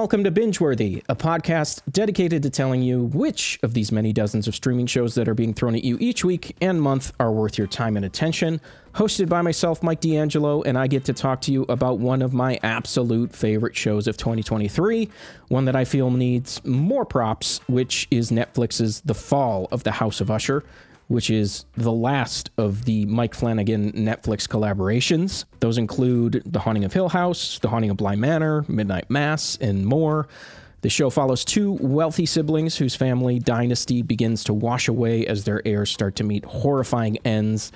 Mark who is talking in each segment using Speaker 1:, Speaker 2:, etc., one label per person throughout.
Speaker 1: Welcome to Bingeworthy, a podcast dedicated to telling you which of these many dozens of streaming shows that are being thrown at you each week and month are worth your time and attention. Hosted by myself, Mike DeAngelo, and I get to talk to you about one of my absolute favorite shows of 2023, one that I feel needs more props, which is Netflix's The Fall of the House of Usher which is the last of the Mike Flanagan Netflix collaborations. Those include The Haunting of Hill House, The Haunting of Bly Manor, Midnight Mass, and more. The show follows two wealthy siblings whose family dynasty begins to wash away as their heirs start to meet horrifying ends.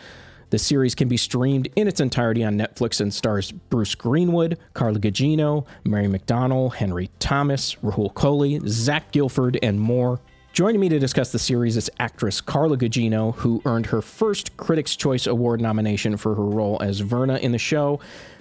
Speaker 1: The series can be streamed in its entirety on Netflix and stars Bruce Greenwood, Carla Gugino, Mary McDonnell, Henry Thomas, Rahul Kohli, Zach Gilford, and more. Joining me to discuss the series is actress Carla Gugino, who earned her first Critics' Choice Award nomination for her role as Verna in the show.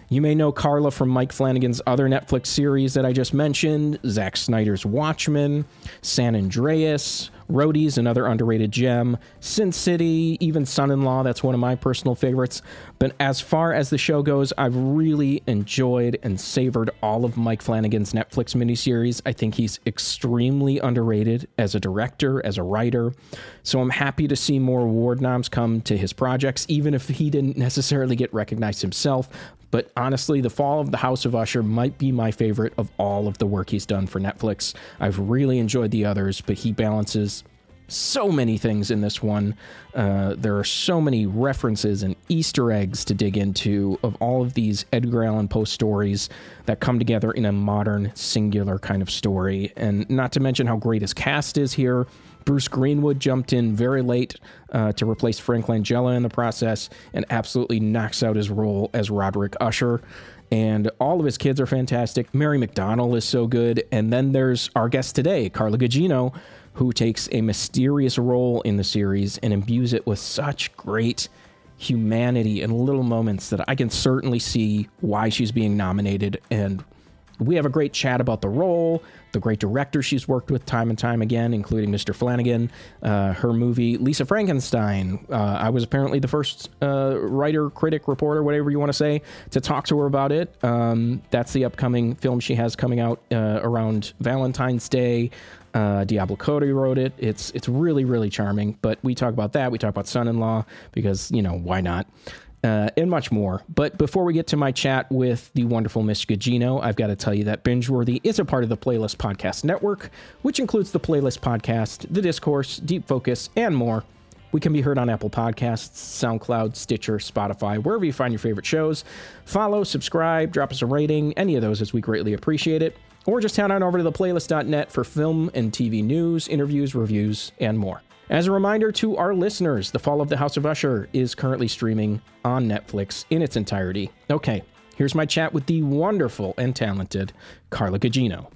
Speaker 1: You may know Carla from Mike Flanagan's other Netflix series that I just mentioned Zack Snyder's Watchmen, San Andreas, Roadies, another underrated gem, Sin City, even Son in Law, that's one of my personal favorites. But as far as the show goes, I've really enjoyed and savored all of Mike Flanagan's Netflix miniseries. I think he's extremely underrated as a director, as a writer. So I'm happy to see more award noms come to his projects, even if he didn't necessarily get recognized himself. But honestly, The Fall of the House of Usher might be my favorite of all of the work he's done for Netflix. I've really enjoyed the others, but he balances so many things in this one. Uh, there are so many references and Easter eggs to dig into of all of these Edgar Allan Poe stories that come together in a modern, singular kind of story. And not to mention how great his cast is here. Bruce Greenwood jumped in very late uh, to replace Frank Langella in the process and absolutely knocks out his role as Roderick Usher. And all of his kids are fantastic. Mary McDonnell is so good. And then there's our guest today, Carla Gugino, who takes a mysterious role in the series and imbues it with such great humanity and little moments that I can certainly see why she's being nominated and we have a great chat about the role, the great director she's worked with time and time again, including Mr. Flanagan, uh, her movie Lisa Frankenstein. Uh, I was apparently the first uh, writer, critic, reporter, whatever you want to say, to talk to her about it. Um, that's the upcoming film she has coming out uh, around Valentine's Day. Uh, Diablo Cody wrote it. It's it's really really charming. But we talk about that. We talk about Son-in-Law because you know why not uh, and much more. But before we get to my chat with the wonderful Miss Gugino, I've got to tell you that Bingeworthy is a part of the Playlist Podcast Network, which includes the Playlist Podcast, The Discourse, Deep Focus, and more. We can be heard on Apple Podcasts, SoundCloud, Stitcher, Spotify, wherever you find your favorite shows. Follow, subscribe, drop us a rating, any of those as we greatly appreciate it. Or just head on over to theplaylist.net for film and TV news, interviews, reviews, and more. As a reminder to our listeners, The Fall of the House of Usher is currently streaming on Netflix in its entirety. Okay, here's my chat with the wonderful and talented Carla Gugino.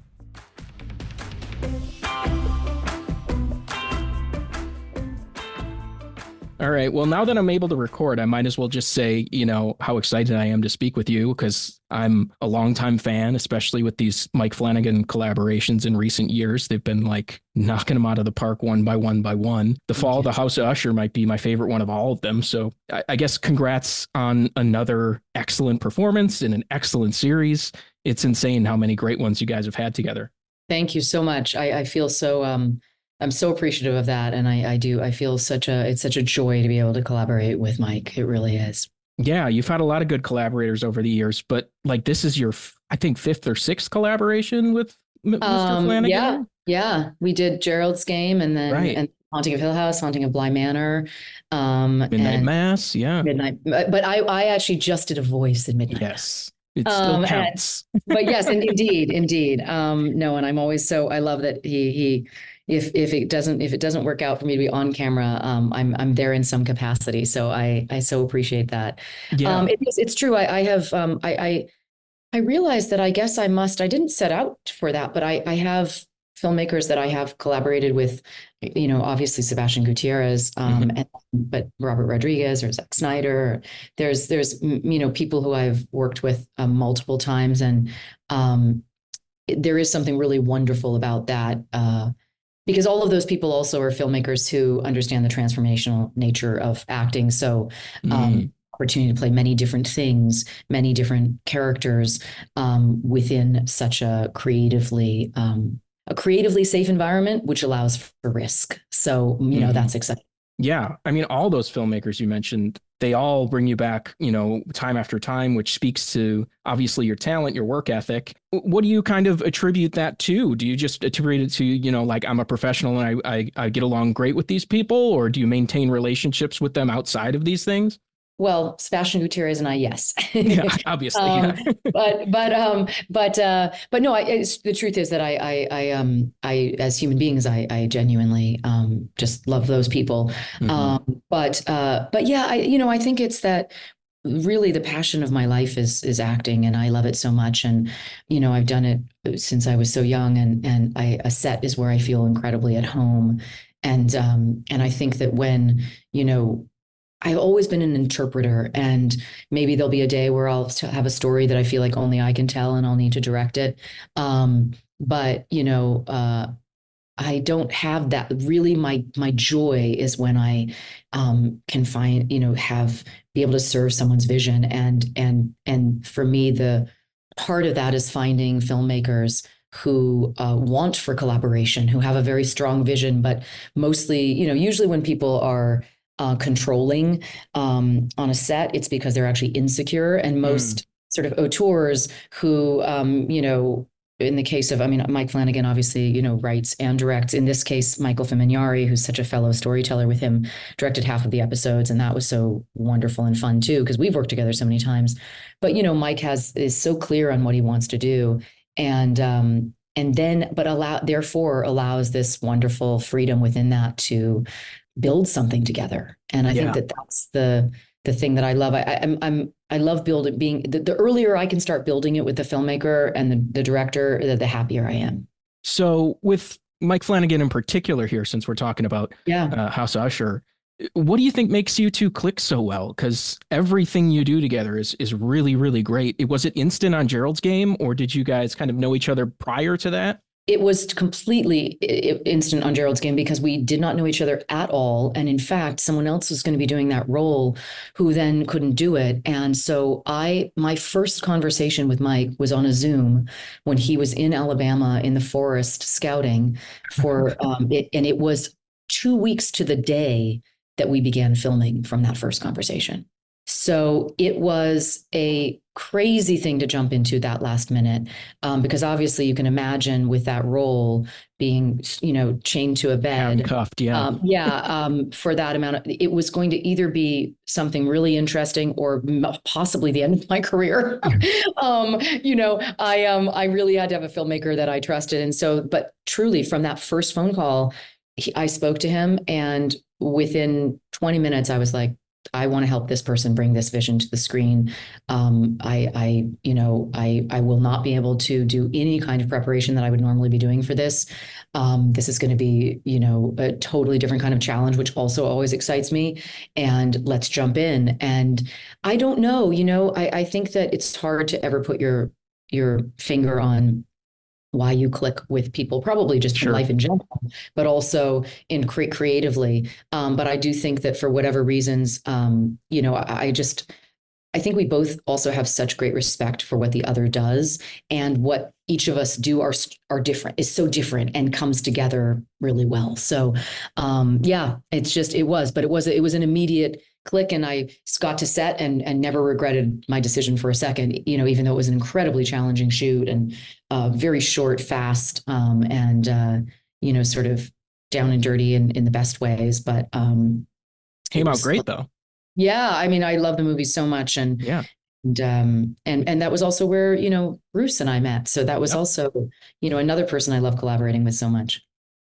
Speaker 1: All right. Well, now that I'm able to record, I might as well just say, you know, how excited I am to speak with you because I'm a longtime fan, especially with these Mike Flanagan collaborations in recent years. They've been like knocking them out of the park one by one by one. The Fall of the House of Usher might be my favorite one of all of them. So I, I guess congrats on another excellent performance in an excellent series. It's insane how many great ones you guys have had together.
Speaker 2: Thank you so much. I, I feel so um I'm so appreciative of that. And I, I do, I feel such a, it's such a joy to be able to collaborate with Mike. It really is.
Speaker 1: Yeah. You've had a lot of good collaborators over the years, but like this is your, I think, fifth or sixth collaboration with Mr. Um, Flanagan.
Speaker 2: Yeah. Yeah. We did Gerald's game and then, right. and Haunting of Hill House, Haunting of Bly Manor,
Speaker 1: um, Midnight Mass. Yeah.
Speaker 2: Midnight. But I, I actually just did a voice in Midnight.
Speaker 1: Yes. It still um, counts.
Speaker 2: And, but yes, and indeed, indeed. Um, no, and I'm always so I love that he he if if it doesn't if it doesn't work out for me to be on camera, um, I'm I'm there in some capacity. So I I so appreciate that. Yeah. Um, it, it's, it's true. I, I have um, I, I I realized that I guess I must. I didn't set out for that, but I I have filmmakers that I have collaborated with. You know, obviously Sebastian Gutierrez, um, mm-hmm. and, but Robert Rodriguez or Zack Snyder. There's there's you know people who I've worked with um, multiple times, and um, there is something really wonderful about that. Uh, because all of those people also are filmmakers who understand the transformational nature of acting. So, um, mm. opportunity to play many different things, many different characters um, within such a creatively um, a creatively safe environment, which allows for risk. So, you know, mm. that's exciting.
Speaker 1: Yeah, I mean, all those filmmakers you mentioned they all bring you back, you know, time after time, which speaks to obviously your talent, your work ethic. What do you kind of attribute that to? Do you just attribute it to, you know, like I'm a professional and I, I, I get along great with these people, or do you maintain relationships with them outside of these things?
Speaker 2: Well, Sebastian Gutierrez and I, yes.
Speaker 1: yeah, obviously. um,
Speaker 2: yeah. but but um but uh but no, I the truth is that I I I um I as human beings I I genuinely um just love those people. Mm-hmm. Um but uh but yeah, I you know, I think it's that really the passion of my life is is acting and I love it so much and you know, I've done it since I was so young and and I a set is where I feel incredibly at home and um and I think that when, you know, I've always been an interpreter, and maybe there'll be a day where I'll have a story that I feel like only I can tell, and I'll need to direct it. Um, but you know, uh, I don't have that. Really, my my joy is when I um, can find, you know, have be able to serve someone's vision, and and and for me, the part of that is finding filmmakers who uh, want for collaboration, who have a very strong vision, but mostly, you know, usually when people are uh, controlling um, on a set, it's because they're actually insecure. And hmm. most mm. sort of auteurs who, um, you know, in the case of, I mean, Mike Flanagan obviously, you know, writes and directs. In this case, Michael Fimognari, who's such a fellow storyteller with him, directed half of the episodes, and that was so wonderful and fun too, because we've worked together so many times. But you know, Mike has is so clear on what he wants to do, and um, and then, but allow therefore allows this wonderful freedom within that to build something together. And I yeah. think that that's the the thing that I love. I, I'm I'm I love building being the, the earlier I can start building it with the filmmaker and the, the director, the, the happier I am.
Speaker 1: So with Mike Flanagan in particular here, since we're talking about yeah. Uh, House Usher, what do you think makes you two click so well? Because everything you do together is is really really great. It was it instant on Gerald's game, or did you guys kind of know each other prior to that?
Speaker 2: It was completely instant on Gerald's game because we did not know each other at all. And in fact, someone else was going to be doing that role who then couldn't do it. And so I, my first conversation with Mike was on a Zoom when he was in Alabama in the forest scouting for um, it. And it was two weeks to the day that we began filming from that first conversation. So it was a crazy thing to jump into that last minute um, because obviously you can imagine with that role being you know chained to a bed
Speaker 1: handcuffed yeah.
Speaker 2: um, yeah um, for that amount of it was going to either be something really interesting or possibly the end of my career. Um, you know i um i really had to have a filmmaker that i trusted. And so but truly from that first phone call he, i spoke to him and within 20 minutes i was like I want to help this person bring this vision to the screen. Um, I, I, you know, I, I will not be able to do any kind of preparation that I would normally be doing for this. Um, this is going to be, you know, a totally different kind of challenge, which also always excites me. And let's jump in. And I don't know, you know, I, I think that it's hard to ever put your your finger on why you click with people, probably just sure. in life in general, but also in cre- creatively. Um, but I do think that for whatever reasons, um, you know, I, I just, I think we both also have such great respect for what the other does and what each of us do are are different is so different and comes together really well. So um, yeah, it's just it was, but it was it was an immediate click and I got to set and and never regretted my decision for a second. You know, even though it was an incredibly challenging shoot and uh, very short, fast, um, and uh, you know, sort of down and dirty in in the best ways. But um,
Speaker 1: came out great though.
Speaker 2: Yeah, I mean, I love the movie so much, and
Speaker 1: yeah,
Speaker 2: and um, and and that was also where you know Bruce and I met. So that was yep. also you know another person I love collaborating with so much.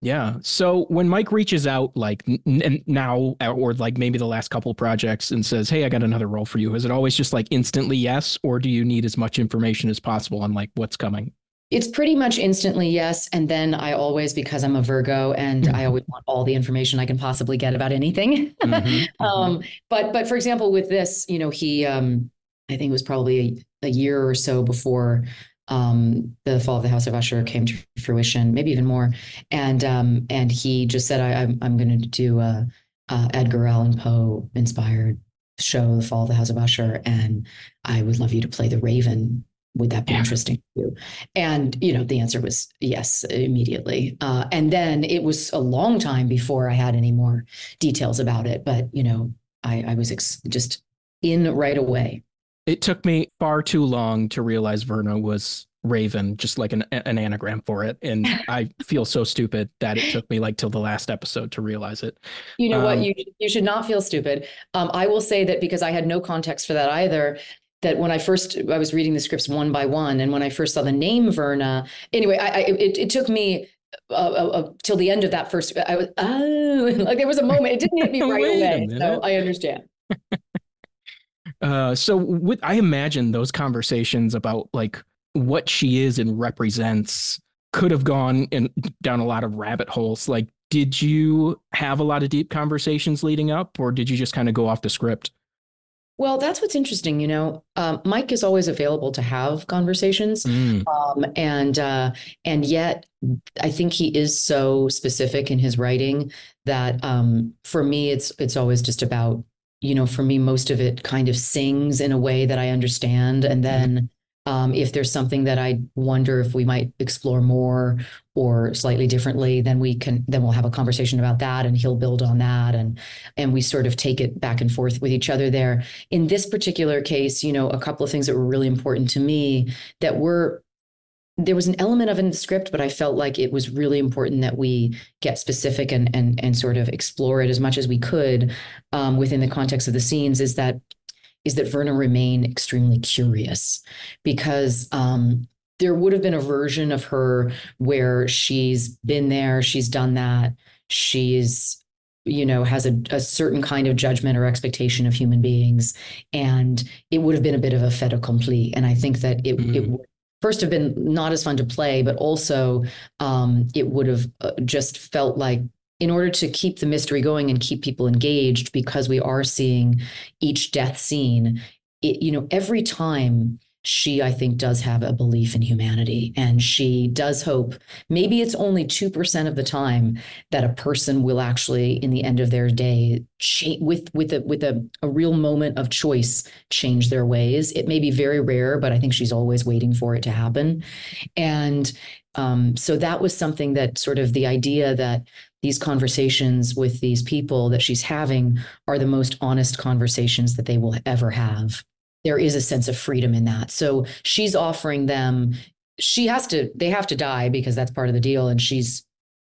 Speaker 1: Yeah. So when Mike reaches out, like n- now, or like maybe the last couple projects, and says, "Hey, I got another role for you," is it always just like instantly yes, or do you need as much information as possible on like what's coming?
Speaker 2: It's pretty much instantly yes, and then I always, because I'm a Virgo, and mm-hmm. I always want all the information I can possibly get about anything. mm-hmm. mm-hmm. um, but but for example, with this, you know, he, um, I think it was probably a, a year or so before um, the fall of the House of Usher came to fruition, maybe even more. And um, and he just said, I, am I'm, I'm going to do a, a, Edgar Allan Poe inspired show, The Fall of the House of Usher, and I would love you to play the Raven. Would that be yeah. interesting to you? And you know, the answer was yes immediately. Uh, and then it was a long time before I had any more details about it. But you know, I, I was ex- just in right away.
Speaker 1: It took me far too long to realize Verna was Raven, just like an, an anagram for it. And I feel so stupid that it took me like till the last episode to realize it.
Speaker 2: You know um, what? You you should not feel stupid. Um, I will say that because I had no context for that either. That when I first I was reading the scripts one by one, and when I first saw the name Verna, anyway, I, I it, it took me uh, uh, uh, till the end of that first. I was oh, like there was a moment. It didn't hit me right away, so I understand.
Speaker 1: Uh, so with, I imagine those conversations about like what she is and represents could have gone in down a lot of rabbit holes. Like, did you have a lot of deep conversations leading up, or did you just kind of go off the script?
Speaker 2: Well, that's what's interesting. You know, um, Mike is always available to have conversations, mm. um, and uh, and yet I think he is so specific in his writing that um, for me, it's it's always just about you know, for me, most of it kind of sings in a way that I understand. And mm-hmm. then um, if there's something that I wonder if we might explore more or slightly differently, then we can then we'll have a conversation about that, and he'll build on that, and and we sort of take it back and forth with each other there. In this particular case, you know, a couple of things that were really important to me that were there was an element of in the script, but I felt like it was really important that we get specific and and and sort of explore it as much as we could um, within the context of the scenes. Is that is that Verna remain extremely curious because um, there would have been a version of her where she's been there, she's done that, she's you know has a, a certain kind of judgment or expectation of human beings and it would have been a bit of a fait accompli and i think that it, mm. it would first have been not as fun to play, but also um, it would have uh, just felt like in order to keep the mystery going and keep people engaged, because we are seeing each death scene, it, you know, every time she, I think, does have a belief in humanity. And she does hope maybe it's only 2% of the time that a person will actually, in the end of their day, with, with, a, with a, a real moment of choice, change their ways. It may be very rare, but I think she's always waiting for it to happen. And um, so that was something that sort of the idea that these conversations with these people that she's having are the most honest conversations that they will ever have there is a sense of freedom in that. So she's offering them, she has to, they have to die because that's part of the deal. And she's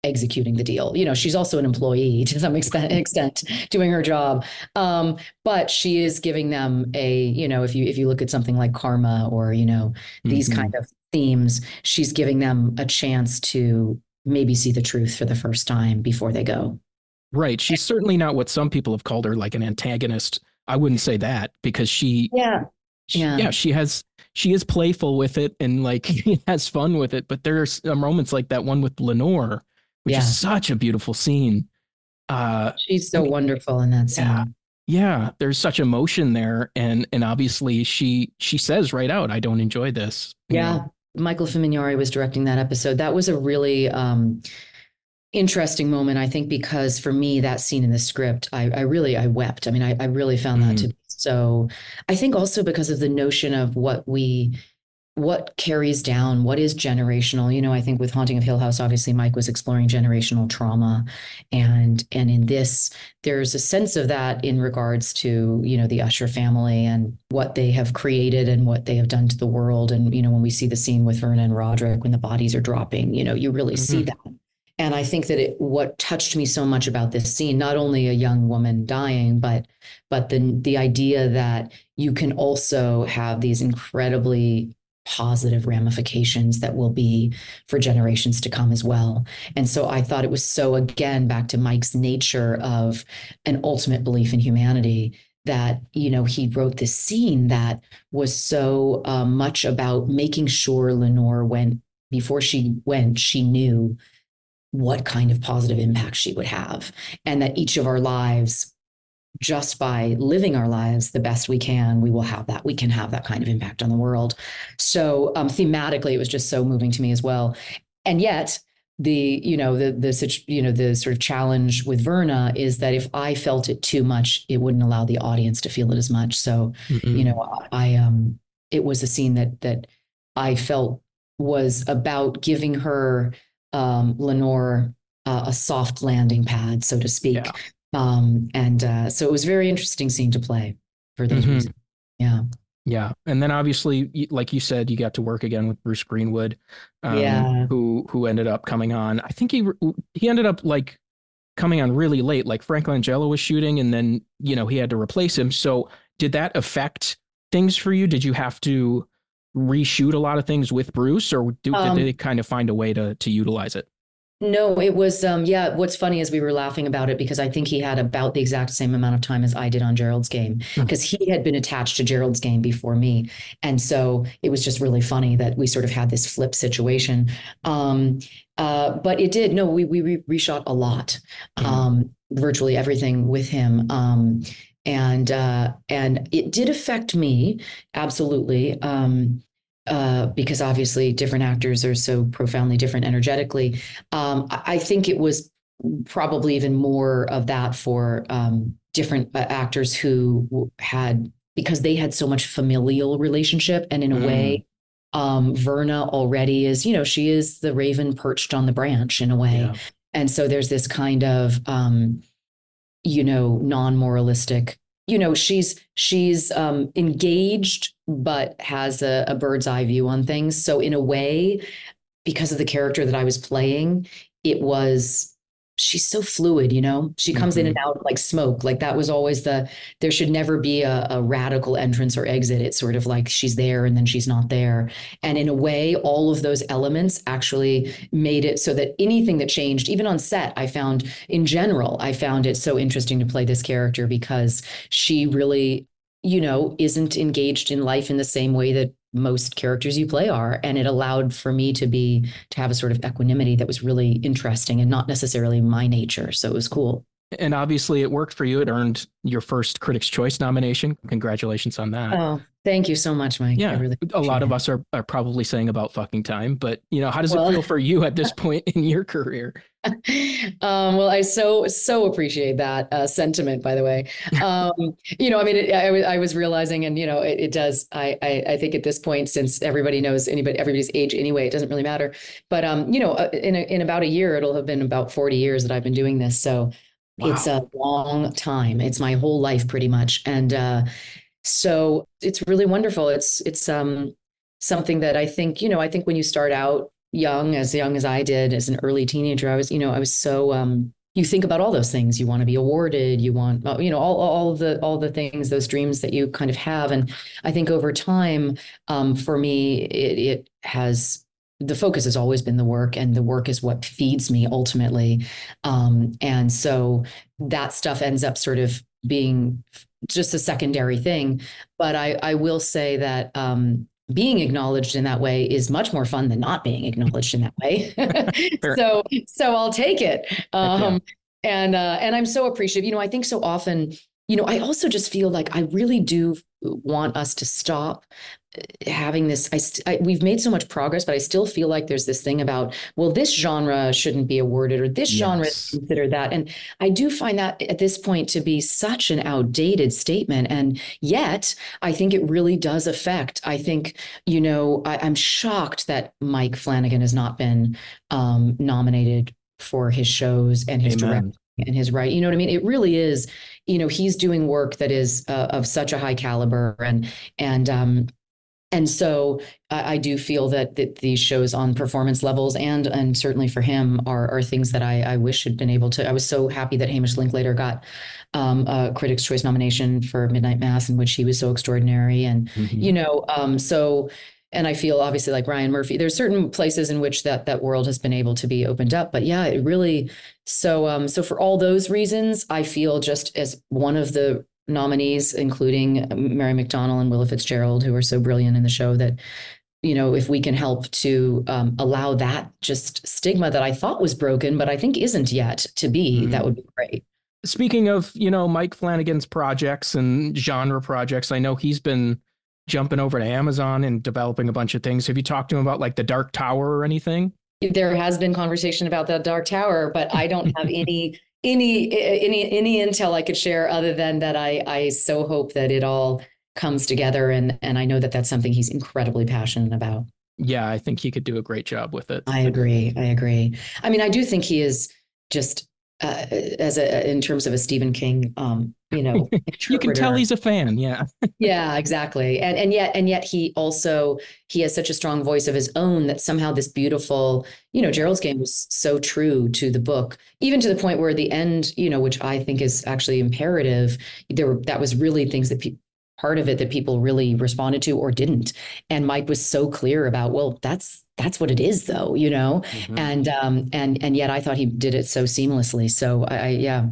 Speaker 2: executing the deal. You know, she's also an employee to some extent, doing her job. Um, but she is giving them a, you know, if you if you look at something like karma or, you know, these mm-hmm. kind of themes, she's giving them a chance to maybe see the truth for the first time before they go.
Speaker 1: Right. She's certainly not what some people have called her, like an antagonist I wouldn't say that because she
Speaker 2: yeah.
Speaker 1: she, yeah. yeah she has she is playful with it and like has fun with it but there's moments like that one with Lenore which yeah. is such a beautiful scene.
Speaker 2: Uh she's so wonderful in that scene.
Speaker 1: Yeah yeah there's such emotion there and and obviously she she says right out I don't enjoy this.
Speaker 2: Yeah. Know? Michael Fimognari was directing that episode. That was a really um interesting moment i think because for me that scene in the script i, I really i wept i mean i, I really found mm-hmm. that to mm-hmm. be so i think also because of the notion of what we what carries down what is generational you know i think with haunting of hill house obviously mike was exploring generational trauma and and in this there's a sense of that in regards to you know the usher family and what they have created and what they have done to the world and you know when we see the scene with verna and roderick when the bodies are dropping you know you really mm-hmm. see that and I think that it, what touched me so much about this scene, not only a young woman dying, but but the the idea that you can also have these incredibly positive ramifications that will be for generations to come as well. And so I thought it was so again back to Mike's nature of an ultimate belief in humanity that you know he wrote this scene that was so uh, much about making sure Lenore went before she went she knew what kind of positive impact she would have and that each of our lives just by living our lives the best we can we will have that we can have that kind of impact on the world so um, thematically it was just so moving to me as well and yet the you know the the you know the sort of challenge with Verna is that if I felt it too much, it wouldn't allow the audience to feel it as much. So mm-hmm. you know, I um, it was a scene that that I felt was about giving her um, Lenore uh, a soft landing pad, so to speak. Yeah. Um, and uh, so it was a very interesting scene to play for those mm-hmm. reasons. Yeah.
Speaker 1: Yeah, and then obviously, like you said, you got to work again with Bruce Greenwood,
Speaker 2: um, yeah.
Speaker 1: who who ended up coming on. I think he he ended up like coming on really late. Like Frank Langella was shooting, and then you know he had to replace him. So did that affect things for you? Did you have to reshoot a lot of things with Bruce, or do, um, did they kind of find a way to to utilize it?
Speaker 2: No, it was um yeah, what's funny is we were laughing about it because I think he had about the exact same amount of time as I did on Gerald's game because hmm. he had been attached to Gerald's game before me. And so it was just really funny that we sort of had this flip situation. Um uh but it did no, we we re- reshot a lot. Mm-hmm. Um virtually everything with him. And uh and it did affect me absolutely. Um uh, because obviously different actors are so profoundly different energetically. Um, I think it was probably even more of that for um, different uh, actors who had because they had so much familial relationship, and in a mm. way, um, Verna already is. You know, she is the raven perched on the branch in a way, yeah. and so there's this kind of um, you know non-moralistic. You know she's she's um, engaged but has a, a bird's eye view on things. So in a way because of the character that i was playing it was she's so fluid you know? She comes mm-hmm. in and out like smoke like that was always the there should never be a, a, radical entrance or exit. It's sort of like she's there and then she's not there. And in a way all of those elements actually made it so that anything that changed even on set i found in general i found it so interesting to play this character because she really you know isn't engaged in life in the same way that most characters you play are and it allowed for me to be to have a sort of equanimity that was really interesting and not necessarily my nature. So it was cool
Speaker 1: and obviously it worked for you it earned your first critics choice nomination congratulations on that
Speaker 2: oh thank you so much mike
Speaker 1: yeah really a lot of us are, are probably saying about fucking time but you know how does well, it feel for you at this point in your career
Speaker 2: um, well, I so so appreciate that uh, sentiment. By the way, um, you know, I mean, it, I, I was realizing, and you know, it, it does. I, I, I think at this point, since everybody knows anybody everybody's age anyway, it doesn't really matter. But um, you know, uh, in a, in about a year, it'll have been about forty years that I've been doing this. So wow. it's a long time. It's my whole life, pretty much, and uh, so it's really wonderful. It's it's um something that I think you know. I think when you start out young, as young as I did, as an early teenager, I was, you know, I was so um, you think about all those things. You want to be awarded. You want, uh, you know, all all of the all the things, those dreams that you kind of have. And I think over time, um, for me, it, it has the focus has always been the work, and the work is what feeds me ultimately. Um, and so that stuff ends up sort of being just a secondary thing. But I I will say that um, being acknowledged in that way is much more fun than not being acknowledged in that way. so so I'll take it. Um, and uh, and I'm so appreciative. You know, I think so often, you know, I also just feel like I really do want us to stop having this I, st- I, we've made so much progress but i still feel like there's this thing about well this genre shouldn't be awarded or this yes. genre is considered that. And i do find that at this point to be such an outdated statement. And yet i think it really does affect i think you know I, am shocked that mike flanagan has not been um, nominated for his shows and his directing and his right you know what i mean? It really is you know he's doing work that is uh, of such a high caliber and and um and so I, I, do feel that that these shows on performance levels and and certainly for him are are things that I, I wish had been able to. I was so happy that Hamish Linklater got um, a Critics' Choice nomination for Midnight Mass, in which he was so extraordinary, and mm-hmm. you know, um, so and I feel obviously like Ryan Murphy. There's certain places in which that that world has been able to be opened up, but yeah, it really. So um, so for all those reasons, I feel just as one of the nominees, including Mary McDonnell and Willa Fitzgerald, who are so brilliant in the show that you know if we can help to um, allow that just stigma that I thought was broken, but I think isn't yet to be, mm-hmm. that would be great.
Speaker 1: Speaking of you know Mike Flanagan's projects and genre projects, I know he's been jumping over to Amazon and developing a bunch of things. Have you talked to him about like the Dark Tower or anything?
Speaker 2: There has been conversation about the Dark Tower, but I don't have any any any any intel I could share other than that I I so hope that it all comes together and and I know that that's something he's incredibly passionate about.
Speaker 1: Yeah, I think he could do a great job with it.
Speaker 2: I agree. I agree. I mean, I do think he is just uh, as a in terms of a Stephen King, um, you know,
Speaker 1: you can tell he's a fan. Yeah,
Speaker 2: yeah, exactly. And and yet and yet he also he has such a strong voice of his own that somehow this beautiful, you know, Gerald's Game was so true to the book, even to the point where the end, you know, which I think is actually imperative. There were that was really things that pe- part of it that people really responded to or didn't. And Mike was so clear about, well, that's that's what it is though, you know? Mm-hmm. And um and and yet I thought he did it so seamlessly. So I, I yeah.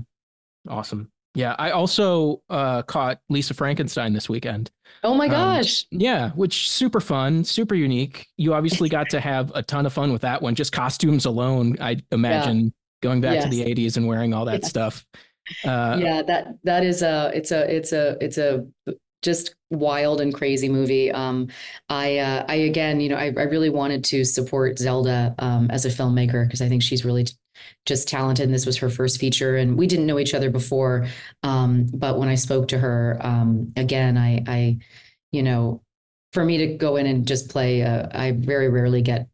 Speaker 1: Awesome. Yeah, I also uh, caught Lisa Frankenstein this weekend.
Speaker 2: Oh my um, gosh.
Speaker 1: Um, yeah, which super fun, super unique. You obviously got to have a ton of fun with that one. Just costumes alone, I imagine yeah. going back yes. to the 80s and wearing all that yes. stuff.
Speaker 2: Uh, yeah, that that is a it's a it's a it's a just wild and crazy movie. Um, I, uh, I again, you know, I, I really wanted to support Zelda um, as a filmmaker because I think she's really t- just talented. And this was her first feature, and we didn't know each other before. Um, but when I spoke to her um, again, I, I, you know, for me to go in and just play, uh, I very rarely get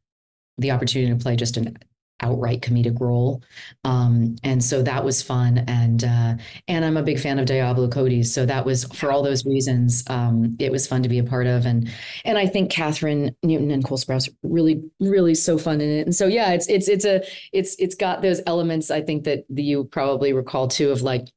Speaker 2: the opportunity to play just an outright comedic role. Um, and so that was fun. And uh, and I'm a big fan of Diablo Cody. So that was for all those reasons, um, it was fun to be a part of. And and I think Kathryn Newton and Cole Sprouse really, really so fun in it. And so yeah, it's it's it's a it's it's got those elements I think that you probably recall too of like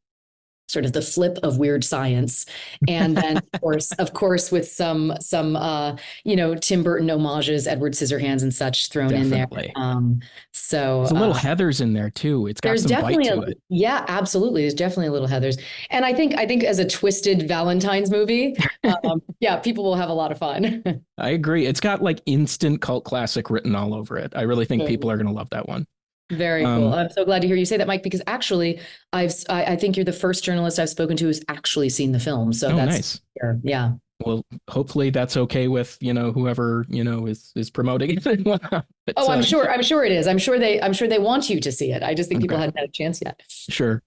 Speaker 2: sort of the flip of weird science. And then of course of course with some some uh you know tim burton homages edward scissorhands and such thrown definitely. in there. Um so
Speaker 1: there's a little uh, heathers in there too. It's got some
Speaker 2: definitely
Speaker 1: bite to a, it.
Speaker 2: Yeah absolutely. There's definitely a little heathers. And i think i think as a twisted valentine's movie um, yeah people will have a lot of fun.
Speaker 1: I agree. It's got like instant cult classic written all over it. I really think people are going to love that one
Speaker 2: very um, cool. I'm so glad to hear you say that, Mike, because actually, I've I, I, think you're the first journalist I've spoken to who's actually seen the film. So oh, that's nice. Yeah.
Speaker 1: Well, hopefully that's okay with you know whoever you know is is promoting it.
Speaker 2: oh, I'm sure. I'm sure it is. I'm sure they. I'm sure they want you to see it. I just think okay. people hadn't had a chance yet.
Speaker 1: Sure.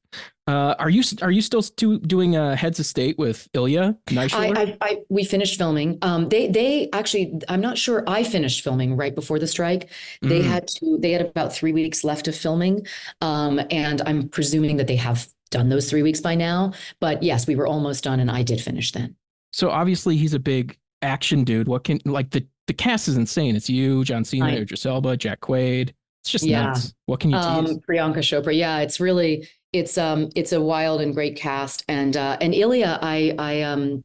Speaker 1: Uh, are you are you still stu- doing a heads of state with Ilya
Speaker 2: I, I, I, we finished filming. Um, they they actually I'm not sure I finished filming right before the strike. They mm. had to they had about three weeks left of filming, um, and I'm presuming that they have done those three weeks by now. But yes, we were almost done, and I did finish then.
Speaker 1: So obviously he's a big action dude. What can like the the cast is insane. It's you, John Cena, right. Idris Elba, Jack Quaid. It's just yeah. nuts. What can you um,
Speaker 2: Priyanka Chopra. Yeah, it's really it's um it's a wild and great cast. And uh and Ilya I I um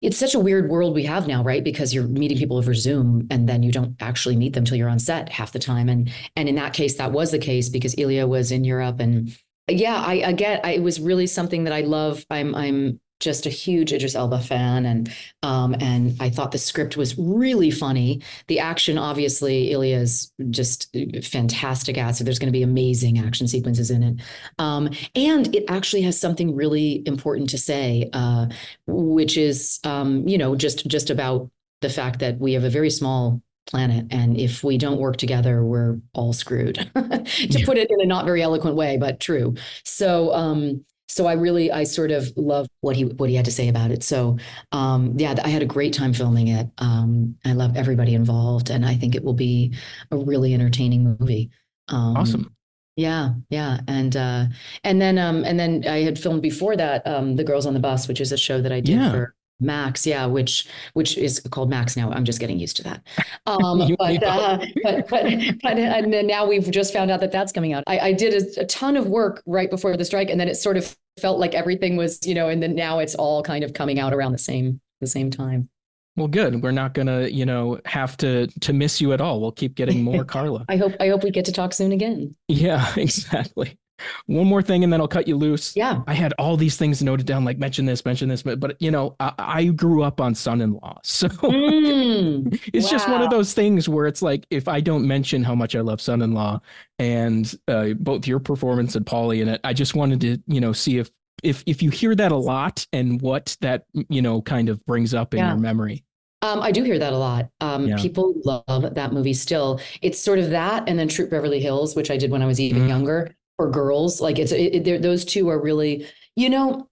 Speaker 2: it's such a weird world we have now right? Because you're meeting people over Zoom and then you don't actually meet them till you're on set half the time. And and in that case that was the case because Ilya was in Europe. And yeah I, get I, it was really something that I love. I'm I'm just a huge Idris Elba fan, and um, and I thought the script was really funny. The action, obviously, Ilya is just fantastic at. So there's going to be amazing action sequences in it, um, and it actually has something really important to say, uh, which is um, you know just just about the fact that we have a very small planet and if we don't work together we're all screwed to put it in a not very eloquent way but true so um so I really I sort of love what he what he had to say about it. So um, yeah, I had a great time filming it. Um, I love everybody involved, and I think it will be a really entertaining movie.
Speaker 1: Um, awesome.
Speaker 2: Yeah, yeah, and uh, and then um, and then I had filmed before that um, the Girls on the Bus, which is a show that I did yeah. for Max, yeah, which which is called Max now. I'm just getting used to that. Um, but, uh, but, but but and now we've just found out that that's coming out. I, I did a, a, ton of work right before the strike, and then it sort of felt like everything was, you know, and then now it's all kind of coming out around the same the same time.
Speaker 1: Well, good. We're not gonna, you know, have to to miss you at all. We'll keep getting more Carla.
Speaker 2: I hope I hope we get to talk soon again.
Speaker 1: Yeah, exactly. One more thing, and then I'll cut you loose.
Speaker 2: Yeah.
Speaker 1: I had all these things noted down, like mention this, mention this, but, but you know, I, I grew up on son-in-law, so mm, it's wow. just one of those things where it's like if I don't mention how much I love son-in-law and uh, both your performance and Pauly in it, I just wanted to, you know, see if if if you hear that a lot and what that you know kind of brings up in yeah. your memory.
Speaker 2: Um, I do hear that a lot. Um, yeah. People love that movie still. It's sort of that, and then Troop Beverly Hills, which I did when I was even mm-hmm. younger for girls. Like it's it, it, those two are really, you know,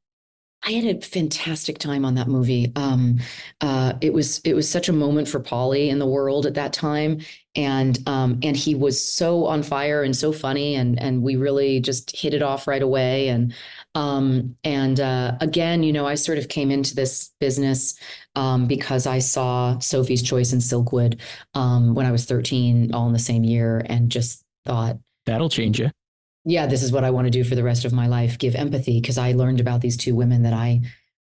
Speaker 2: I had a fantastic time on that movie. Um, uh, it was it was such a moment for Pauly in the world at that time, and um, and he was so on fire and so funny, and and we really just hit it off right away. And um, and uh, again, you know, I sort of came into this business um, because I saw Sophie's Choice and Silkwood um, when I was 13, all in the same year, and just thought
Speaker 1: that'll change you
Speaker 2: yeah, this is what I want to do for the rest of my life give empathy because I learned about these two women that I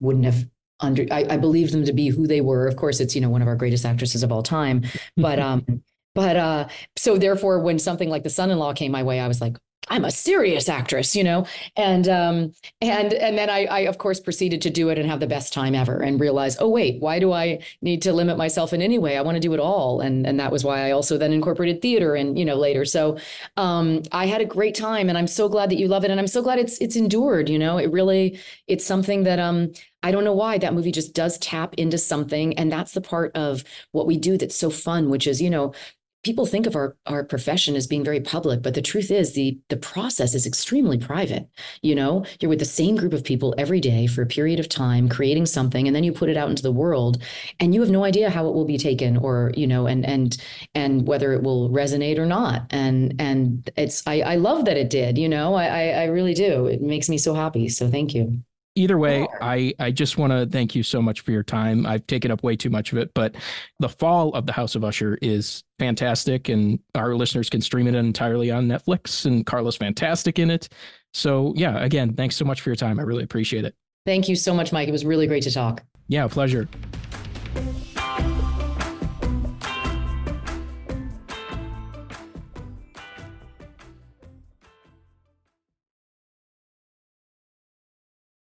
Speaker 2: wouldn't have under I, I believed them to be who they were. Of course, it's you know one of our greatest actresses of all time. But um, but uh, so therefore, when something like the son-in-law came my way, I was like, I'm a serious actress, you know, and um, and and then I, I of course proceeded to do it and have the best time ever, and realize, oh wait, why do I need to limit myself in any way? I want to do it all, and and that was why I also then incorporated theater and you know later. So um, I had a great time, and I'm so glad that you love it, and I'm so glad it's it's endured. You know, it really it's something that um I don't know why that movie just does tap into something. And that's the part of what we do that's so fun, which is, you know, people think of our our profession as being very public but the truth is the the process is extremely private. You know you're with the same group of people every day for a period of time creating something and then you put it out into the world and you have no idea how it will be taken or you know and and and whether it will resonate or not. And and it's i i love that it did you know i i really do. It makes me so happy so thank you
Speaker 1: either way, I, I just want to thank you so much for your time. I've taken up way too much of it, but the fall of the House of Usher is fantastic, and our listeners can stream it entirely on Netflix. And Carla's fantastic in it. So yeah, again, thanks so much for your time. I really appreciate it.
Speaker 2: Thank you so much, Mike. It was really great to talk.
Speaker 1: Yeah, pleasure.